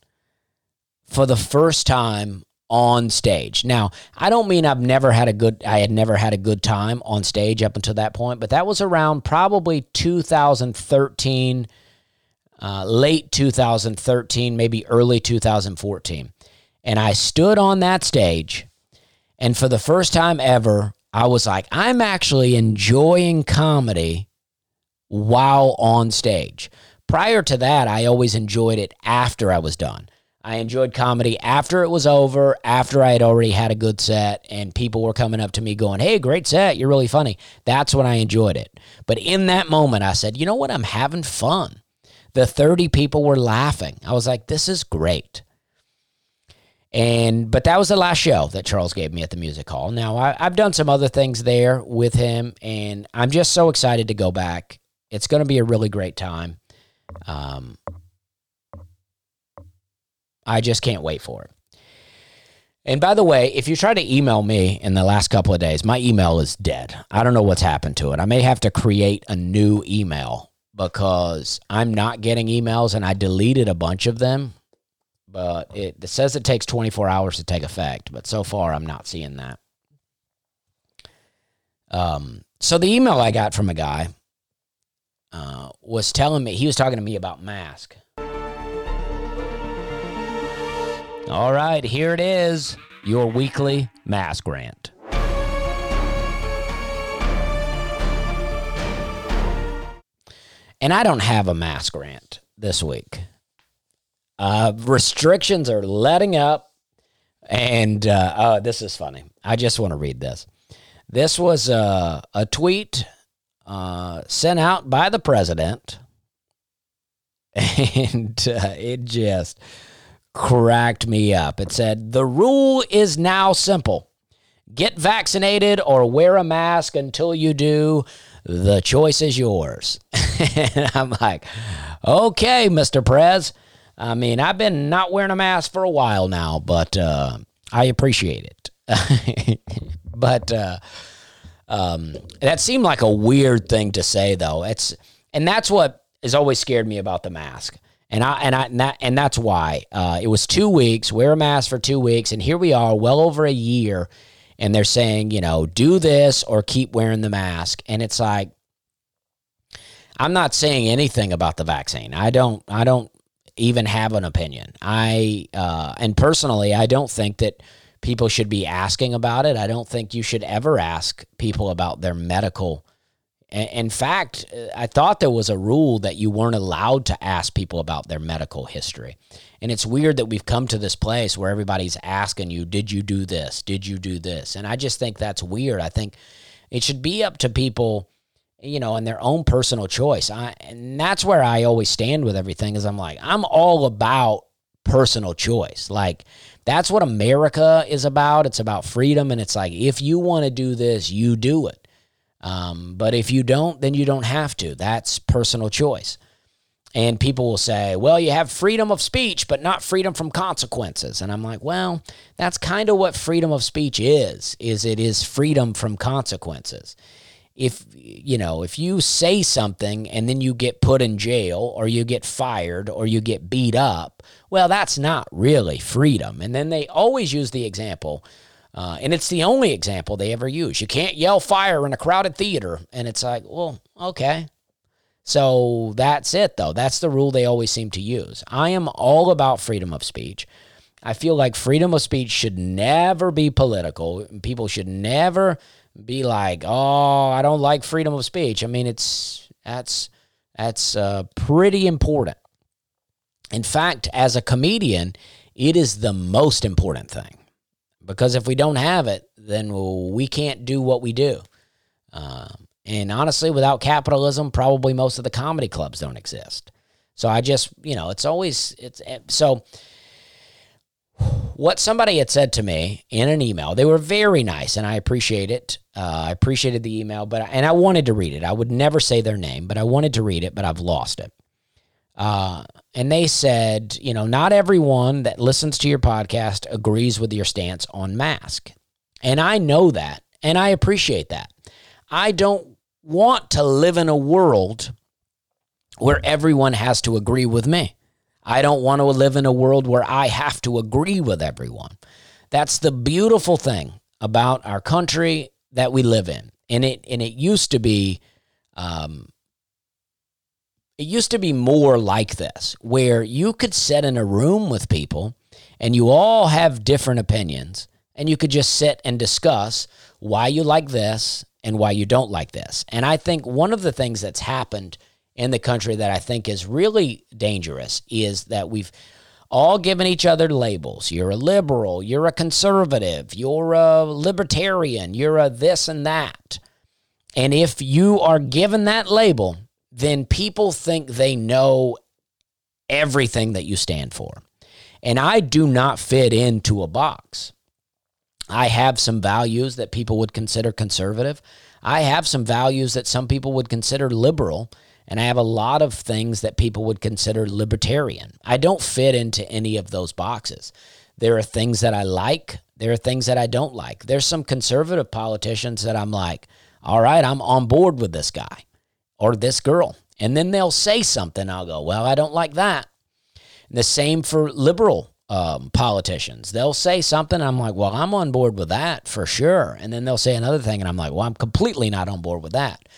for the first time on stage. Now, I don't mean I've never had a good I had never had a good time on stage up until that point, but that was around probably 2013 uh, late 2013, maybe early 2014. And I stood on that stage and for the first time ever, I was like, I'm actually enjoying comedy while on stage. Prior to that, I always enjoyed it after I was done. I enjoyed comedy after it was over, after I had already had a good set, and people were coming up to me going, Hey, great set. You're really funny. That's when I enjoyed it. But in that moment, I said, You know what? I'm having fun. The 30 people were laughing. I was like, This is great. And but that was the last show that Charles gave me at the music hall. Now I, have done some other things there with him, and I'm just so excited to go back. It's going to be a really great time. Um, I just can't wait for it. And by the way, if you try to email me in the last couple of days, my email is dead. I don't know what's happened to it. I may have to create a new email because I'm not getting emails and I deleted a bunch of them but it, it says it takes 24 hours to take effect. But so far, I'm not seeing that. Um, so the email I got from a guy uh, was telling me he was talking to me about mask. All right, here it is, your weekly mask rant. And I don't have a mask rant this week. Uh, restrictions are letting up. And uh, oh, this is funny. I just want to read this. This was a, a tweet uh, sent out by the president. And uh, it just cracked me up. It said, The rule is now simple get vaccinated or wear a mask until you do. The choice is yours. and I'm like, okay, Mr. Prez. I mean, I've been not wearing a mask for a while now, but uh, I appreciate it. but uh, um, that seemed like a weird thing to say, though. It's and that's what has always scared me about the mask. And I and I and, that, and that's why uh, it was two weeks. Wear a mask for two weeks, and here we are, well over a year, and they're saying, you know, do this or keep wearing the mask, and it's like. I'm not saying anything about the vaccine. I don't I don't even have an opinion. I uh, and personally, I don't think that people should be asking about it. I don't think you should ever ask people about their medical. In fact, I thought there was a rule that you weren't allowed to ask people about their medical history. And it's weird that we've come to this place where everybody's asking you, Did you do this? Did you do this? And I just think that's weird. I think it should be up to people you know, and their own personal choice. I, and that's where I always stand with everything is I'm like, I'm all about personal choice. Like that's what America is about. It's about freedom. And it's like, if you want to do this, you do it. Um, but if you don't, then you don't have to. That's personal choice. And people will say, well, you have freedom of speech, but not freedom from consequences. And I'm like, well, that's kind of what freedom of speech is, is it is freedom from consequences if you know if you say something and then you get put in jail or you get fired or you get beat up well that's not really freedom and then they always use the example uh, and it's the only example they ever use. You can't yell fire in a crowded theater and it's like well okay. So that's it though. That's the rule they always seem to use. I am all about freedom of speech. I feel like freedom of speech should never be political. People should never be like, "Oh, I don't like freedom of speech." I mean, it's that's that's uh, pretty important. In fact, as a comedian, it is the most important thing because if we don't have it, then we can't do what we do. Uh, and honestly, without capitalism, probably most of the comedy clubs don't exist. So I just, you know, it's always it's so what somebody had said to me in an email. They were very nice, and I appreciate it. Uh, I appreciated the email, but and I wanted to read it. I would never say their name, but I wanted to read it, but I've lost it. Uh, and they said, you know, not everyone that listens to your podcast agrees with your stance on mask, and I know that, and I appreciate that. I don't want to live in a world where everyone has to agree with me. I don't want to live in a world where I have to agree with everyone. That's the beautiful thing about our country that we live in. And it and it used to be um, it used to be more like this, where you could sit in a room with people and you all have different opinions, and you could just sit and discuss why you like this and why you don't like this. And I think one of the things that's happened in the country that I think is really dangerous is that we've all given each other labels. You're a liberal, you're a conservative, you're a libertarian, you're a this and that. And if you are given that label, then people think they know everything that you stand for. And I do not fit into a box. I have some values that people would consider conservative. I have some values that some people would consider liberal. And I have a lot of things that people would consider libertarian. I don't fit into any of those boxes. There are things that I like, there are things that I don't like. There's some conservative politicians that I'm like, all right, I'm on board with this guy or this girl. And then they'll say something. I'll go, well, I don't like that. And the same for liberal um, politicians. They'll say something. I'm like, well, I'm on board with that for sure. And then they'll say another thing. And I'm like, well, I'm completely not on board with that.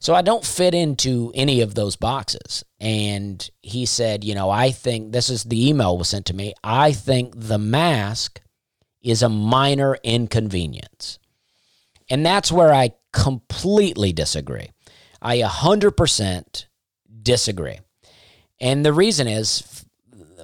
So I don't fit into any of those boxes. And he said, you know, I think this is the email was sent to me. I think the mask is a minor inconvenience. And that's where I completely disagree. I 100% disagree. And the reason is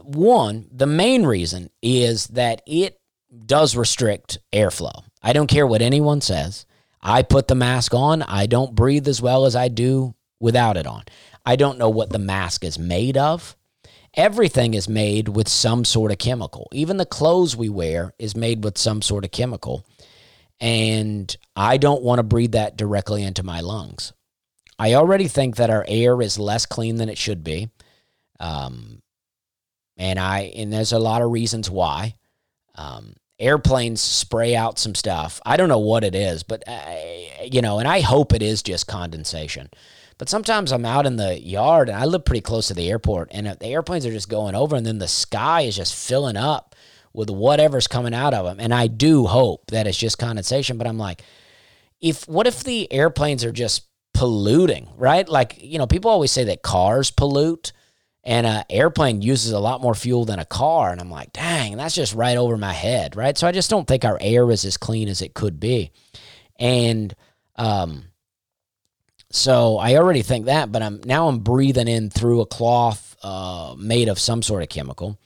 one, the main reason is that it does restrict airflow. I don't care what anyone says. I put the mask on. I don't breathe as well as I do without it on. I don't know what the mask is made of. Everything is made with some sort of chemical. Even the clothes we wear is made with some sort of chemical. And I don't want to breathe that directly into my lungs. I already think that our air is less clean than it should be. Um, and I and there's a lot of reasons why. Um, airplanes spray out some stuff. I don't know what it is, but I, uh, you know, and I hope it is just condensation. But sometimes I'm out in the yard and I live pretty close to the airport, and the airplanes are just going over, and then the sky is just filling up with whatever's coming out of them. And I do hope that it's just condensation. But I'm like, if what if the airplanes are just polluting, right? Like, you know, people always say that cars pollute and an airplane uses a lot more fuel than a car. And I'm like, dang, that's just right over my head, right? So I just don't think our air is as clean as it could be. And um, so I already think that, but I'm now I'm breathing in through a cloth uh, made of some sort of chemical.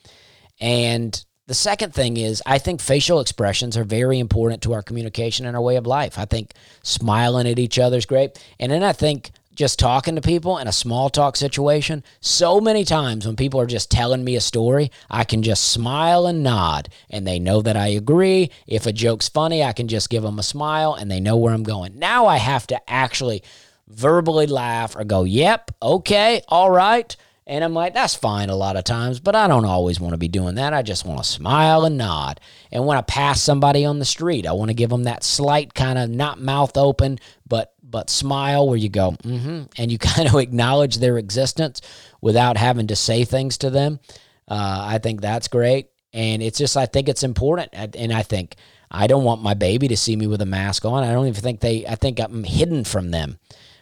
And the second thing is, I think facial expressions are very important to our communication and our way of life. I think smiling at each other is great. And then I think just talking to people in a small talk situation, so many times when people are just telling me a story, I can just smile and nod and they know that I agree. If a joke's funny, I can just give them a smile and they know where I'm going. Now I have to actually verbally laugh or go, yep, okay, all right. And I'm like, that's fine a lot of times, but I don't always want to be doing that. I just want to smile and nod. And when I pass somebody on the street, I want to give them that slight kind of not mouth open, but but smile where you go, mm-hmm, and you kind of acknowledge their existence without having to say things to them. Uh, I think that's great. And it's just, I think it's important. And I think I don't want my baby to see me with a mask on. I don't even think they, I think I'm hidden from them.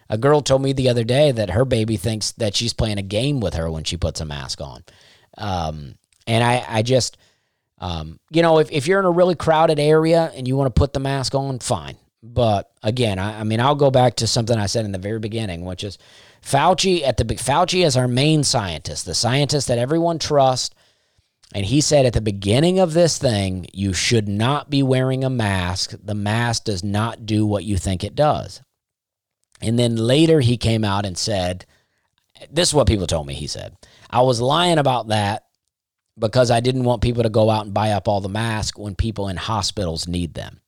A girl told me the other day that her baby thinks that she's playing a game with her when she puts a mask on. Um, and I, I just, um, you know, if, if you're in a really crowded area and you want to put the mask on, fine. But again, I, I mean, I'll go back to something I said in the very beginning, which is Fauci at the Fauci is our main scientist, the scientist that everyone trusts. And he said at the beginning of this thing, you should not be wearing a mask. The mask does not do what you think it does. And then later he came out and said, This is what people told me. He said, I was lying about that because I didn't want people to go out and buy up all the masks when people in hospitals need them.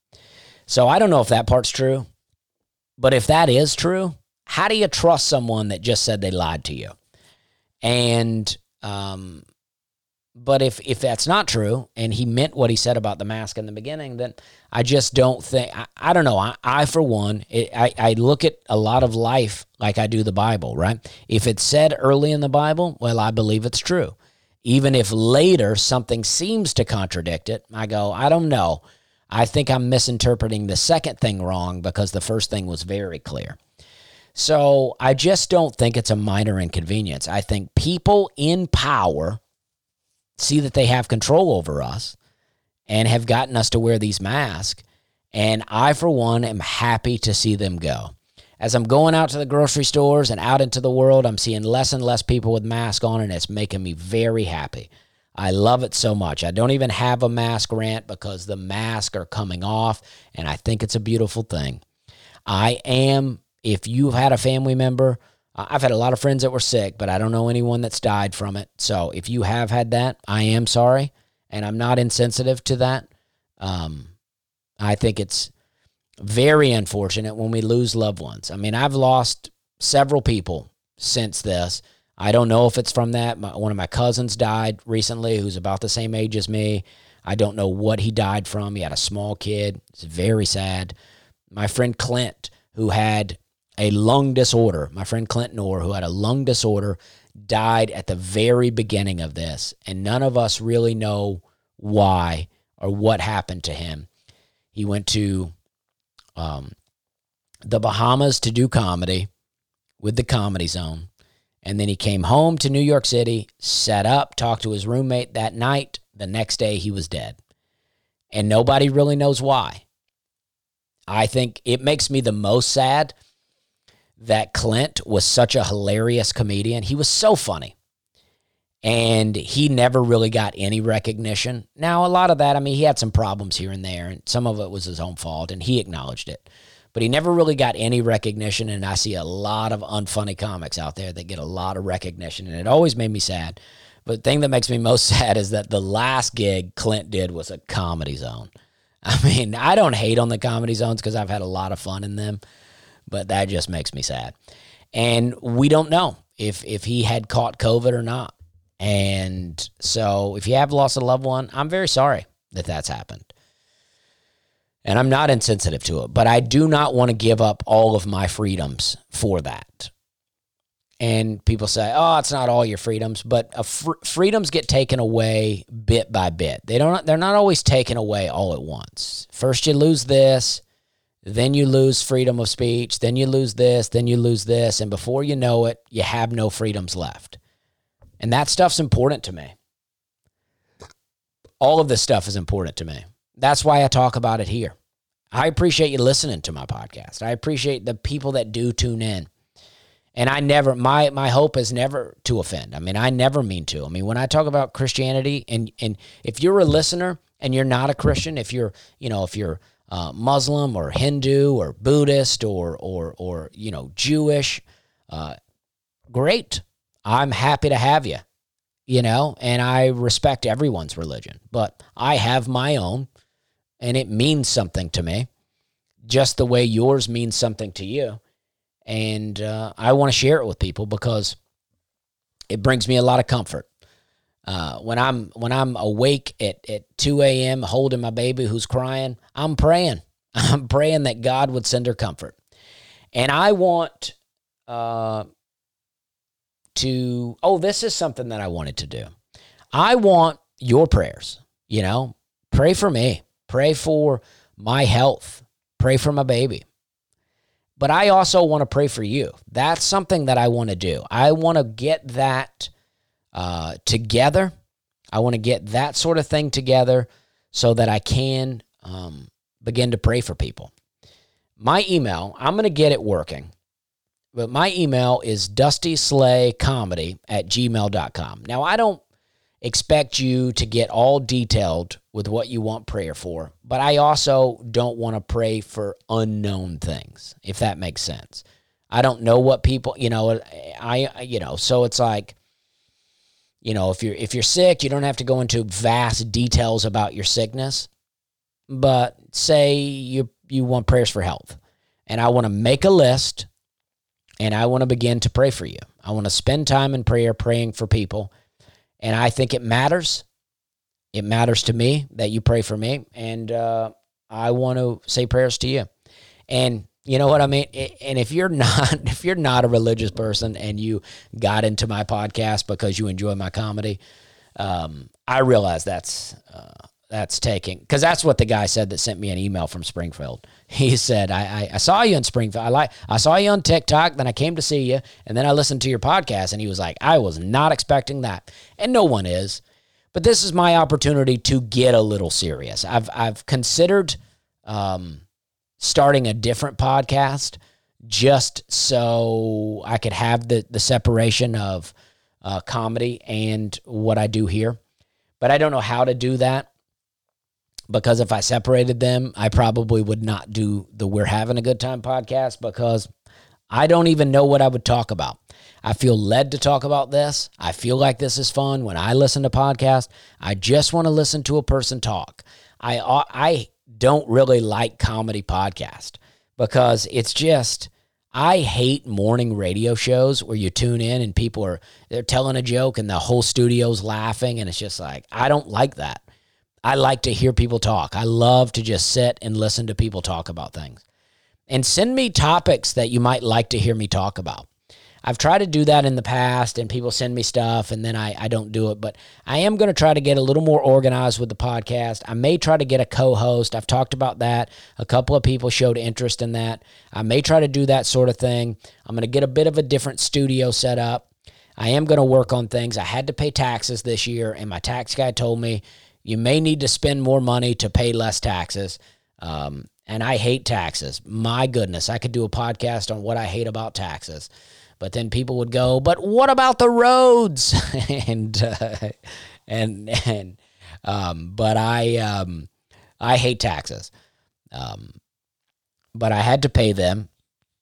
So I don't know if that part's true. But if that is true, how do you trust someone that just said they lied to you? And um, but if if that's not true and he meant what he said about the mask in the beginning then i just don't think i, I don't know I, I for one it, I, I look at a lot of life like i do the bible right if it's said early in the bible well i believe it's true Even if later something seems to contradict it, I go, I don't know. I think I'm misinterpreting the second thing wrong because the first thing was very clear. So I just don't think it's a minor inconvenience. I think people in power see that they have control over us and have gotten us to wear these masks. And I, for one, am happy to see them go. As I'm going out to the grocery stores and out into the world, I'm seeing less and less people with masks on, and it's making me very happy. I love it so much. I don't even have a mask rant because the masks are coming off, and I think it's a beautiful thing. I am, if you've had a family member, I've had a lot of friends that were sick, but I don't know anyone that's died from it. So if you have had that, I am sorry, and I'm not insensitive to that. Um, I think it's very unfortunate when we lose loved ones. I mean, I've lost several people since this. I don't know if it's from that. My, one of my cousins died recently who's about the same age as me. I don't know what he died from. He had a small kid. It's very sad. My friend Clint, who had a lung disorder, my friend Clint Noor, who had a lung disorder, died at the very beginning of this. And none of us really know why or what happened to him. He went to um, the Bahamas to do comedy with the Comedy Zone. And then he came home to New York City, set up, talked to his roommate that night. The next day, he was dead. And nobody really knows why. I think it makes me the most sad that Clint was such a hilarious comedian. He was so funny. And he never really got any recognition. Now, a lot of that, I mean, he had some problems here and there, and some of it was his own fault, and he acknowledged it but he never really got any recognition. And I see a lot of unfunny comics out there that get a lot of recognition, and it always made me sad. But the thing that makes me most sad is that the last gig Clint did was a comedy zone. I mean, I don't hate on the comedy zones because I've had a lot of fun in them, but that just makes me sad. And we don't know if if he had caught COVID or not. And so, if you have lost a loved one, I'm very sorry that that's happened. And I'm not insensitive to it, but I do not want to give up all of my freedoms for that. And people say, "Oh, it's not all your freedoms," but fr- freedoms get taken away bit by bit. They don't. They're not always taken away all at once. First, you lose this, then you lose freedom of speech, then you lose this, then you lose this, and before you know it, you have no freedoms left. And that stuff's important to me. All of this stuff is important to me. That's why I talk about it here. I appreciate you listening to my podcast. I appreciate the people that do tune in. And I never my my hope is never to offend. I mean, I never mean to. I mean, when I talk about Christianity and and if you're a listener and you're not a Christian, if you're, you know, if you're uh, Muslim or Hindu or Buddhist or or or you know Jewish, uh, great. I'm happy to have you. You know, and I respect everyone's religion, but I have my own, and it means something to me, just the way yours means something to you. And uh, I want to share it with people because it brings me a lot of comfort. Uh, when I'm when I'm awake at, at 2 a.m. holding my baby who's crying, I'm praying. I'm praying that God would send her comfort. And I want uh, to, oh, this is something that I wanted to do. I want your prayers, you know, pray for me. Pray for my health. Pray for my baby. But I also want to pray for you. That's something that I want to do. I want to get that uh, together. I want to get that sort of thing together so that I can um, begin to pray for people. My email, I'm going to get it working, but my email is dustyslaycomedy at gmail.com. Now, I don't expect you to get all detailed with what you want prayer for, but I also don't want to pray for unknown things, if that makes sense. I don't know what people, you know, I you know, so it's like you know, if you're if you're sick, you don't have to go into vast details about your sickness, but say you you want prayers for health. And I want to make a list and I want to begin to pray for you. I want to spend time in prayer praying for people and I think it matters. It matters to me that you pray for me. And uh, I want to say prayers to you. And you know what I mean? And if you're not if you're not a religious person and you got into my podcast because you enjoy my comedy, um, I realize that's uh, that's taking because that's what the guy said that sent me an email from Springfield. He said, I, I, I saw you in Springfield. I like I saw you on TikTok, then I came to see you, and then I listened to your podcast, and he was like, I was not expecting that. And no one is. But this is my opportunity to get a little serious. I've I've considered um, starting a different podcast just so I could have the the separation of uh, comedy and what I do here. But I don't know how to do that because if I separated them, I probably would not do the We're Having a Good Time podcast because I don't even know what I would talk about. I feel led to talk about this. I feel like this is fun when I listen to podcasts. I just want to listen to a person talk. I I don't really like comedy podcast because it's just I hate morning radio shows where you tune in and people are they're telling a joke and the whole studio's laughing and it's just like I don't like that. I like to hear people talk. I love to just sit and listen to people talk about things. And send me topics that you might like to hear me talk about. I've tried to do that in the past and people send me stuff and then I, I don't do it. But I am going to try to get a little more organized with the podcast. I may try to get a co host. I've talked about that. A couple of people showed interest in that. I may try to do that sort of thing. I'm going to get a bit of a different studio set up. I am going to work on things. I had to pay taxes this year, and my tax guy told me you may need to spend more money to pay less taxes. Um, and I hate taxes. My goodness, I could do a podcast on what I hate about taxes. But then people would go, "But what about the roads?" and uh, and and um, but I um, I hate taxes. Um, but I had to pay them,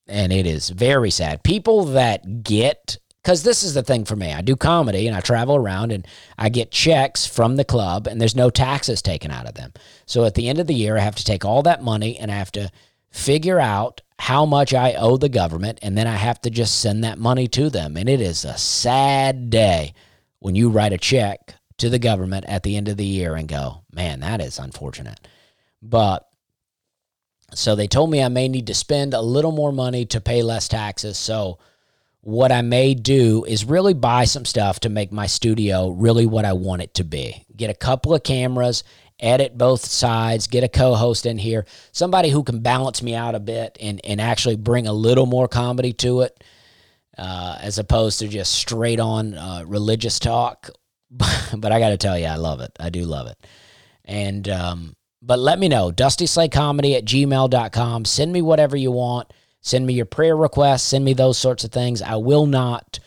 and it is very sad. People that get because this is the thing for me. I do comedy and I travel around and I get checks from the club and there's no taxes taken out of them. So at the end of the year, I have to take all that money and I have to figure out how much I owe the government and then I have to just send that money to them. And it is a sad day when you write a check to the government at the end of the year and go, man, that is unfortunate. But so they told me I may need to spend a little more money to pay less taxes. So what I may do is really buy some stuff to make my studio really what I want it to be. Get a couple of cameras, edit both sides, get a co host in here, somebody who can balance me out a bit and, and actually bring a little more comedy to it, uh, as opposed to just straight on uh, religious talk. but I got to tell you, I love it. I do love it. And, um, but let me know, dustyslaycomedy at gmail.com. Send me whatever you want. Send me your prayer requests, send me those sorts of things. I will not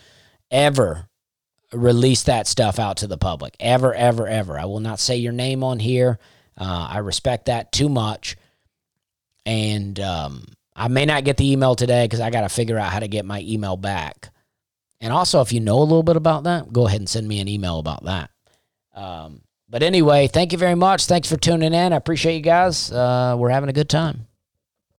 ever release that stuff out to the public. Ever, ever, ever. I will not say your name on here. Uh, I respect that too much. And um, I may not get the email today because I got to figure out how to get my email back. And also, if you know a little bit about that, go ahead and send me an email about that. Um, but anyway, thank you very much. Thanks for tuning in. I appreciate you guys. Uh, we're having a good time.